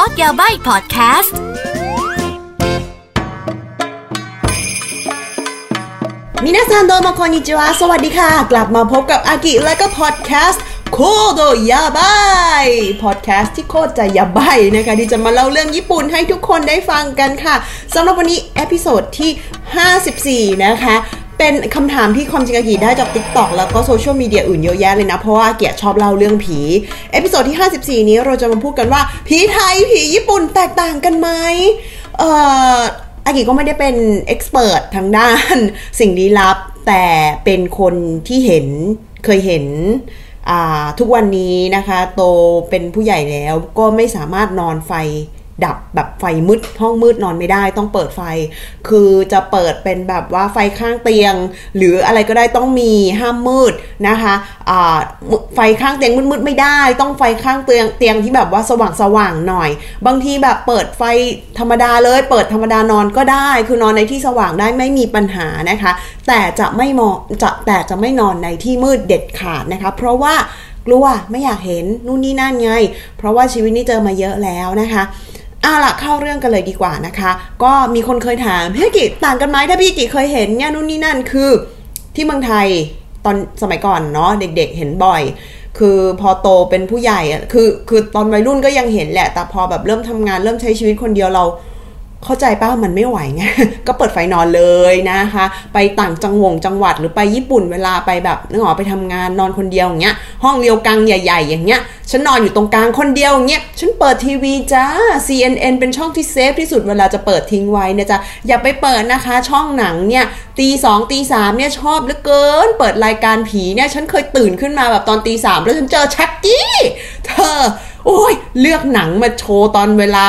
Code Yabaii พอดแคสต์ みなさんどうもこんにちは สวัสดีค่ะ กลับมาพบกับอากิและก็พอดแคสต์ Code Yabaii พอดแคสต์ที่โคตรจะ やばい นะคะ ที่จะมาเล่าเรื่องญี่ปุ่นให้ทุกคนได้ฟังกันค่ะสำหรับวันนี้ episode ที่ 54 นะคะ เป็นคำถามที่ความจริงอากิได้จาก Tik t o อกแล้วก็โซเชียลมีเดียอื่นเยอะแยะเลยนะ เพราะว่าอากิชอบเล่าเรื่องผี episode ที่ 54 นี้เราจะมาพูดกันว่า ผีไทย ผีญี่ปุ่นแตกต่างกันไหมเอ่ออากิก็ไม่ได้เป็น expert ทางด้านสิ่งลี้ลับ แต่เป็นคนที่เห็นเคยเห็นทุกวันนี้นะคะ โตเป็นผู้ใหญ่แล้วก็ไม่สามารถนอนไฟ ดับแบบไฟมืดห้องมืดนอนไม่ได้ต้องเปิดไฟ คือจะเปิดเป็นแบบว่าไฟข้างเตียง หรืออะไรก็ได้ต้องมีห้ามมืดนะคะะไฟข้างเตียงมืดๆไม่ได้ ต้องไฟข้างเตียงเตียงที่แบบว่าสว่างสว่างหน่อย บางทีแบบเปิดไฟธรรมดาเลย เปิดธรรมดานอนก็ได้ คือนอนในที่สว่างได้ไม่มีปัญหานะคะ แต่จะไม่มองจะแต่จะไม่นอนในที่มืดเด็ดขาดนะคะ เพราะว่ากลัวไม่อยากเห็นนู่นนี่นั่นไง เพราะว่าชีวิตนี้เจอมาเยอะแล้วนะคะ เอาละเข้าเรื่องกันเลยดีกว่านะคะ ก็มีคนเคยถามพี่กิต่างกันไหมถ้าพี่กิเคยเห็นเนี่ยนู่นนี่นั่นคือ ที่เมืองไทยตอนสมัยก่อนเนาะเด็กๆเห็นบ่อย คือพอโตเป็นผู้ใหญ่อะคือคือตอนวัยรุ่นก็ยังเห็นแหละ แต่พอแบบเริ่มทำงานเริ่มใช้ชีวิตคนเดียวเรา เข้าใจป้ามันไม่ไหวไงก็เปิดไฟนอนเลยนะคะ ไปต่างจังหวงจังหวัดหรือไปญี่ปุ่นเวลาไปแบบนึกออกไปทำงานนอนคนเดียวอย่างเงี้ยห้องเรียวกังใหญ่ ๆ อย่างเงี้ยฉันนอนอยู่ตรงกลางคนเดียวอย่างเงี้ยฉันเปิดทีวีจ้า CNN เป็นช่องที่เซฟที่สุดเวลาจะเปิดทิ้งไว้นะจ๊ะอย่าไปเปิดนะคะ ช่องหนังเนี่ยตีสองตีสามเนี่ยชอบเหลือเกิน เปิดรายการผีเนี่ยฉันเคยตื่นขึ้นมาแบบตอนตีสามแล้วฉันเจอชักกี้เธอ โอ้ยเลือกหนังมาโชว์ตอนเวลา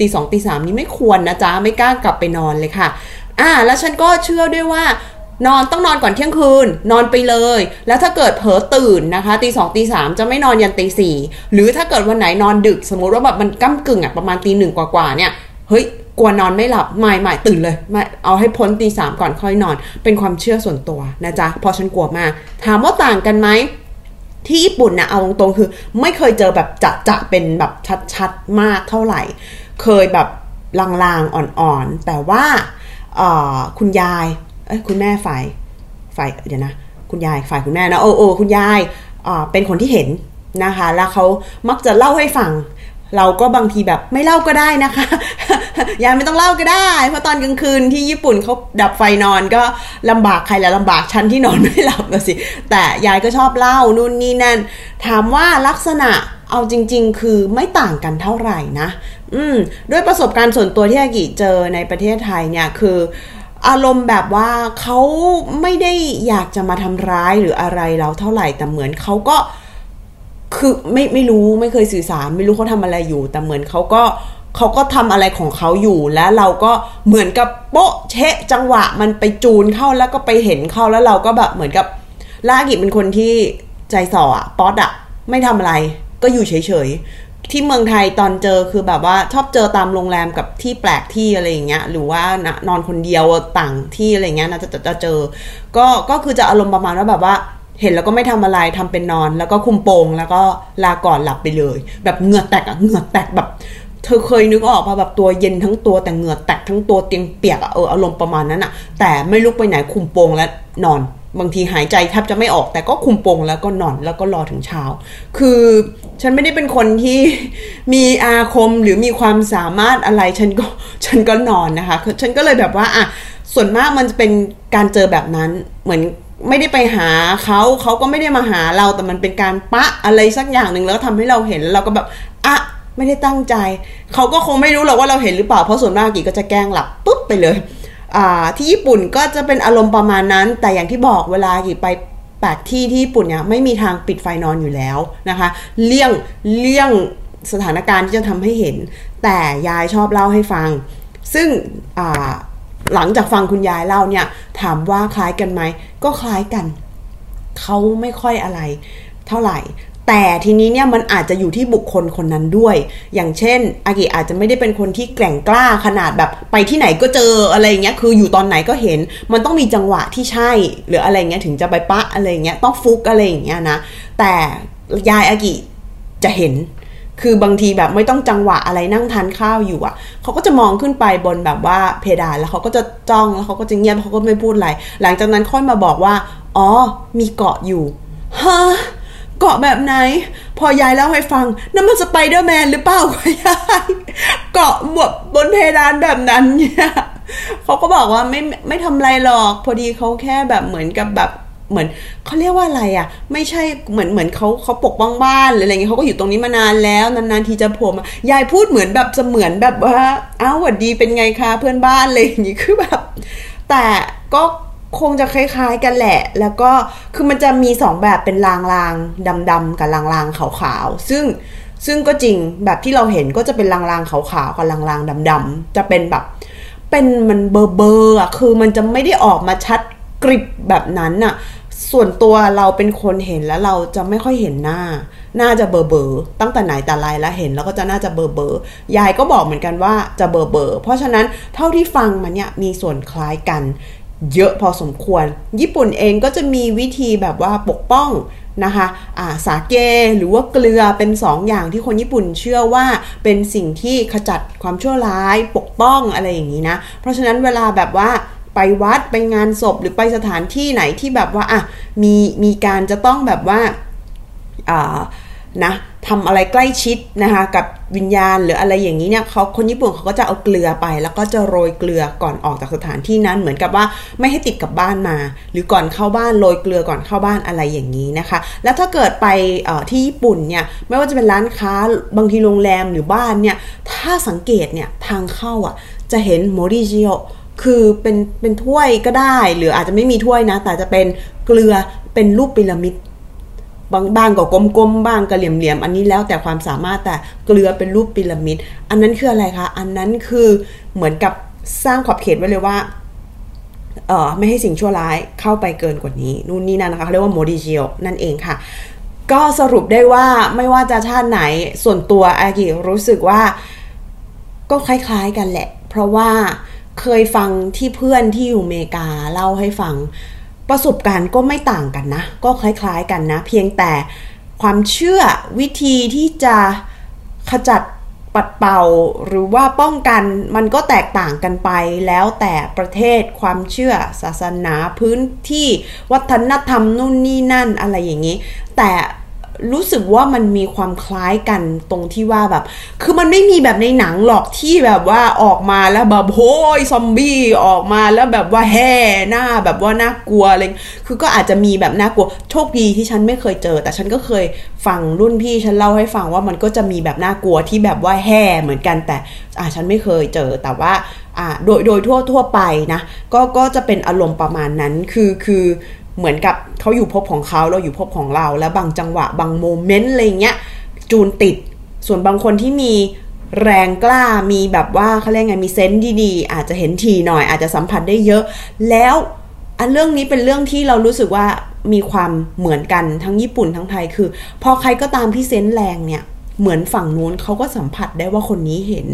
ตีสองตีสามนี้ไม่ควรนะจ๊ะ ไม่กล้ากลับไปนอนเลยค่ะ อ่า แล้วฉันก็เชื่อด้วยว่านอนต้องนอนก่อนเที่ยงคืน นอนไปเลย แล้วถ้าเกิดเผลอตื่นนะคะตีสองตีสามจะไม่นอนยันตีสี่หรือถ้าเกิดวันไหนนอนดึกสมมติว่าแบบมันก้ากึ่งอะประมาณตีหนึ่งกว่าๆเนี่ยเฮ้ยกลัวนอนไม่หลับไม่ไม่ตื่นเลยไม่เอาให้พ้นตีสามก่อนค่อยนอน เป็นความเชื่อส่วนตัวนะจ๊ะพอฉันกลัวมากถามว่าต่างกันไหม ที่ญี่ปุ่นนะเอาตรงๆคือไม่เคยเจอแบบจะจะเป็นแบบชัดๆมากเท่าไหร่ เคยแบบลางๆอ่อนๆ แต่ว่าคุณยายเอ้ยคุณแม่ฝ่ายฝ่ายเดี๋ยวนะ คุณยายฝ่ายคุณแม่นะโอ้โอ้คุณยายเป็นคนที่เห็นนะคะ แล้วเขามักจะเล่าให้ฟัง เราก็บางทีแบบไม่เล่าก็ได้นะคะ ยายไม่ต้องเล่าก็ได้ เพราะตอนกลางคืนที่ญี่ปุ่นเขาดับไฟนอนก็ลำบากใครแล้วลำบากฉันที่นอนไม่หลับสิ แต่ยายก็ชอบเล่านู่นนี่นั่น ถามว่าลักษณะเอาจริง ๆ คือไม่ต่างกันเท่าไหร่นะ อืมด้วยประสบการณ์ส่วนตัวที่อากิเจอในประเทศไทยเนี่ยคืออารมณ์แบบว่าเขาไม่ได้อยากจะมาทำร้ายหรืออะไรเราเท่าไหร่แต่เหมือนเขาก็ คือไม่ไม่รู้ไม่เคยสื่อสาร ไม่รู้เขาทำอะไรอยู่ แต่เหมือนเขาก็เขาก็ทำอะไรของเขาอยู่แล้วเราก็เหมือนกับโป๊ะเชะจังหวะมันไปจูนเข้าแล้วก็ไปเห็นเข้าแล้วเราก็แบบเหมือนกับลากิเป็นคนที่ใจส่ออะป๊อตอะไม่ทำอะไร ก็อยู่เฉยๆ ที่เมืองไทยตอนเจอคือแบบว่าชอบเจอตามโรงแรมกับที่แปลกที่อะไรอย่างเงี้ยหรือว่านอนคนเดียวต่างที่อะไรเงี้ยนะจะจะเจอ ก็ก็คือจะอารมณ์ประมาณว่าแบบว่า เห็นแล้วก็ไม่ทำอะไรทำเป็นนอน แล้วก็คุมโปงแล้วก็ลาก่อนหลับไปเลย แบบเหงื่อแตกอะเหงื่อแตกแบบ เธอเคยนึกออกป่ะแบบตัวเย็นทั้งตัวแต่เหงื่อแตกทั้งตัวเตียงเปียกอะเอออารมณ์ประมาณนั้นอะแต่ไม่ลุกไปไหนคุมโปงและนอน บางทีหายใจแทบจะไม่ออกแต่ก็คุมโปงแล้วก็นอนแล้วก็รอถึงเช้า คือฉันไม่ได้เป็นคนที่มีอาคมหรือมีความสามารถอะไรฉันก็ฉันก็นอนนะคะ ฉันก็เลยแบบว่าอะส่วนมากมันจะเป็นการเจอแบบนั้นเหมือน ไม่ได้ไปหาเขาเขาก็ไม่ได้มาหาเราแต่มันเป็นการปะอะไรสักอย่างหนึ่งแล้วทำให้เราเห็นแล้วเราก็แบบอะไม่ได้ตั้งใจ เขาก็คงไม่รู้หรอกว่าเราเห็นหรือเปล่าเพราะส่วนมากกีก็จะแกล้งหลับปุ๊บไปเลยที่ญี่ปุ่นก็จะเป็นอารมณ์ประมาณนั้น แต่อย่างที่บอกเวลากี่ไปแปดที่ที่ญี่ปุ่นเนี่ยไม่มีทางปิดไฟนอนอยู่แล้วนะคะ เลี่ยงเลี่ยงสถานการณ์ที่จะทำให้เห็น แต่ยายชอบเล่าให้ฟัง ซึ่งหลังจากฟังคุณยายเล่าเนี่ย ถามว่าคล้ายกันไหม ก็คล้ายกัน เขาไม่ค่อยอะไร เท่าไหร่ แต่ทีนี้เนี่ยมันอาจจะอยู่ที่บุคคลคนนั้นด้วย อย่างเช่น อากิอาจจะไม่ได้เป็นคนที่แกร่งกล้าขนาดแบบไปที่ไหนก็เจออะไรเงี้ย คืออยู่ตอนไหนก็เห็น มันต้องมีจังหวะที่ใช่ หรืออะไรเงี้ยถึงจะไปปะอะไรเงี้ย ต้องฟุกอะไรอย่างเงี้ยนะ แต่ยายอากิจะเห็น คือบางทีแบบไม่ต้องจังหวะอะไรนั่งทานข้าวอยู่อะ่ะเขาก็จะมองขึ้นไปบนแบบว่าเพดานแล้วเขาก็จะจ้องแล้วเขาก็จะเงียบเขาก็ไม่พูดอะไร หลังจากนั้นค่อยมาบอกว่า อ๋อ มีเกาะอยู่ฮะเกาะแบบไหน พอยายเล่าให้ฟังนั่นมันสไปเดอร์แมนหรือเปล่ายายเกาะบนบนเพดานแบบนั้นเนี่ยเขาก็บอกว่าไม่ไม่ทำไรหรอก พอดีเขาแค่แบบเหมือนกับแบบ เหมือนเขาเรียกว่าอะไรอะ ไม่ใช่เหมือนเหมือนเขาเขาปกป้องบ้านหรืออะไรเงี้ยเขาก็อยู่ตรงนี้มานานแล้วนานๆทีจะโผล่มายายพูดเหมือนแบบเสมือนแบบว่าอ้าวหวัดดีเป็นไงคะเพื่อนบ้านเลยอย่างนี้คือแบบ แต่ก็คงจะคล้ายๆกันแหละ แล้วก็คือมันจะมีสองแบบเป็นลางๆดำๆกับลางๆขาวๆซึ่งซึ่งก็จริงแบบที่เราเห็นก็จะเป็นลางๆขาวๆกับลางๆดำๆจะเป็นแบบ เป็นมันเบอร์เบอร์อะคือมันจะไม่ได้ออกมาชัด กริบแบบนั้นน่ะ ส่วนตัวเราเป็นคนเห็นแล้วเราจะไม่ค่อยเห็นหน้า น่าจะเบอร์เบอร์ตั้งแต่ไหนแต่ไรแล้วเห็นแล้วก็จะน่าจะเบอร์เบอร์ยายก็บอกเหมือนกันว่าจะเบอร์เบอร์เพราะฉะนั้นเท่าที่ฟังมันเนี่ยมีส่วนคล้ายกัน เยอะพอสมควร ญี่ปุ่นเองก็จะมีวิธีแบบว่าปกป้องนะคะะสาเกหรือว่าเกลือเป็น2ออย่างที่คนญี่ปุ่นเชื่อว่าเป็นสิ่งที่ขจัดความชั่วร้ายปกป้องอะไรอย่างนี้นะ เพราะฉะนั้นเวลาแบบว่า ไปวัดไปงานศพหรือไปสถานที่ไหนที่แบบว่าอะมีมีการจะต้องแบบว่าอ่านะทำอะไรใกล้ชิดนะคะกับวิญญาณหรืออะไรอย่างนี้เนี่ยเขาคนญี่ปุ่นเขาก็จะเอาเกลือไป แล้วก็จะโรยเกลือก่อนออกจากสถานที่นั้นเหมือนกับว่าไม่ให้ติดกับบ้านมา หรือก่อนเข้าบ้านโรยเกลือก่อนเข้าบ้านอะไรอย่างนี้นะคะ แล้วถ้าเกิดไปที่ญี่ปุ่นเนี่ยไม่ว่าจะเป็นร้านค้าบางทีโรงแรมหรือบ้านเนี่ยถ้าสังเกตเนี่ยทางเข้าอะจะเห็นโมริจิโอ คือเป็นเป็นถ้วยก็ได้ หรืออาจจะไม่มีถ้วยนะ แต่จะเป็นเกลือเป็นรูปพีระมิดบางบางก็กลมๆบ้างก็เหลี่ยมๆอันนี้แล้วแต่ความสามารถแต่เกลือเป็นรูปพีระมิด อันนั้นคืออะไรคะ อันนั้นคือเหมือนกับสร้างขอบเขตไว้เลยว่าเออไม่ให้สิ่งชั่วร้ายเข้าไปเกินกว่านี้ นู่นนี่นั่นนะคะเขาเรียกว่าโมดิจิโอนั่นเองค่ะ ก็สรุปได้ว่าไม่ว่าจะชาติไหนส่วนตัวอากิรู้สึกว่าก็คล้ายๆกันแหละ เพราะว่า เคยฟังที่เพื่อนที่อยู่อเมริกาเล่าให้ฟัง ประสบการณ์ก็ไม่ต่างกันนะ ก็คล้ายๆกันนะ เพียงแต่ความเชื่อวิธีที่จะขจัดปัดเป่าหรือว่าป้องกันมันก็แตกต่างกันไป แล้วแต่ประเทศความเชื่อศาสนาพื้นที่วัฒนธรรมนู่นนี่นั่นอะไรอย่างนี้ แต่ รู้สึกว่ามันมีความคล้ายกันตรงที่ว่าแบบ คือมันไม่มีแบบในหนังหรอกที่แบบว่าออกมาแล้วแบบโฮ้ยซอมบี้ออกมาแล้วแบบว่าแห่หน้าแบบว่าน่ากลัวอะไรคือก็อาจจะมีแบบน่ากลัวโชคดีที่ฉันไม่เคยเจอ แต่ฉันก็เคยฟังรุ่นพี่ฉันเล่าให้ฟังว่ามันก็จะมีแบบน่ากลัวที่แบบว่าแห่เหมือนกันแต่อ่าฉันไม่เคยเจอแต่ว่าอ่าโดยโดยทั่วทั่วไปนะก็ก็จะเป็นอารมณ์ประมาณนั้นคือคือ เหมือนกับเขาอยู่พบของเขาเราอยู่พบของเรา แล้วบางจังหวะบางโมเมนต์อะไรเงี้ยจูนติด ส่วนบางคนที่มีแรงกล้ามีแบบว่าเขาเรียกไงมีเซนต์ดีๆ อาจจะเห็นทีหน่อย อาจจะสัมผัสได้เยอะ แล้วอันเรื่องนี้เป็นเรื่องที่เรารู้สึกว่ามีความเหมือนกันทั้งญี่ปุ่นทั้งไทยคือ พอใครก็ตามที่เซนต์แรงเนี่ยเหมือนฝั่งนู้นเขาก็สัมผัสได้ว่าคนนี้เห็น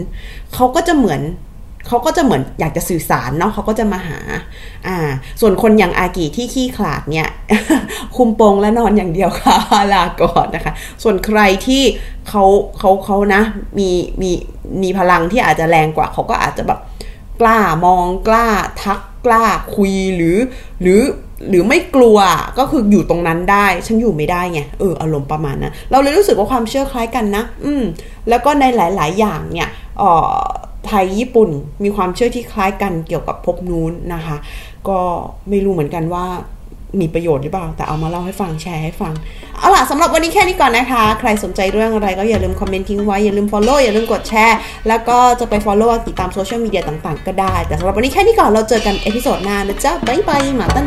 เขาก็จะเหมือน เขาก็จะเหมือนอยากจะสื่อสารเนาะเขาก็จะมาหา อ่า ส่วนคนอย่างอากิที่ขี้ขลาดเนี่ย คุมโปงและนอนอย่างเดียวค่ะลาก่อนนะคะ ส่วนใครที่เขาเขาเขานะ มีมีมีพลังที่อาจจะแรงกว่าเขาก็อาจจะแบบกล้ามองกล้าทักกล้าคุยหรือหรือหรือไม่กลัวก็คืออยู่ตรงนั้นได้ ฉันอยู่ไม่ได้ไงเอออารมณ์ประมาณนั้นเราเลยรู้สึกว่าความเชื่อคล้ายกันนะ อืม แล้วก็ในหลาย ๆ อย่างเนี่ยเออ ไทยญี่ปุ่นมีความเชื่อที่คล้ายกันเกี่ยวกับภพนู้นนะคะ ก็ไม่รู้เหมือนกันว่ามีประโยชน์หรือเปล่า แต่เอามาเล่าให้ฟังแชร์ให้ฟัง เอาล่ะสำหรับวันนี้แค่นี้ก่อนนะคะ ใครสนใจเรื่องอะไรก็อย่าลืมคอมเมนต์ทิ้งไว้ อย่าลืม follow อย่าลืมกดแชร์ แล้วก็จะไป follow ติดตามโซเชียลมีเดียต่างๆ ก็ได้ แต่สำหรับวันนี้แค่นี้ก่อนเราเจอกัน episode หน้านะจ๊ะบ๊ายบาย またね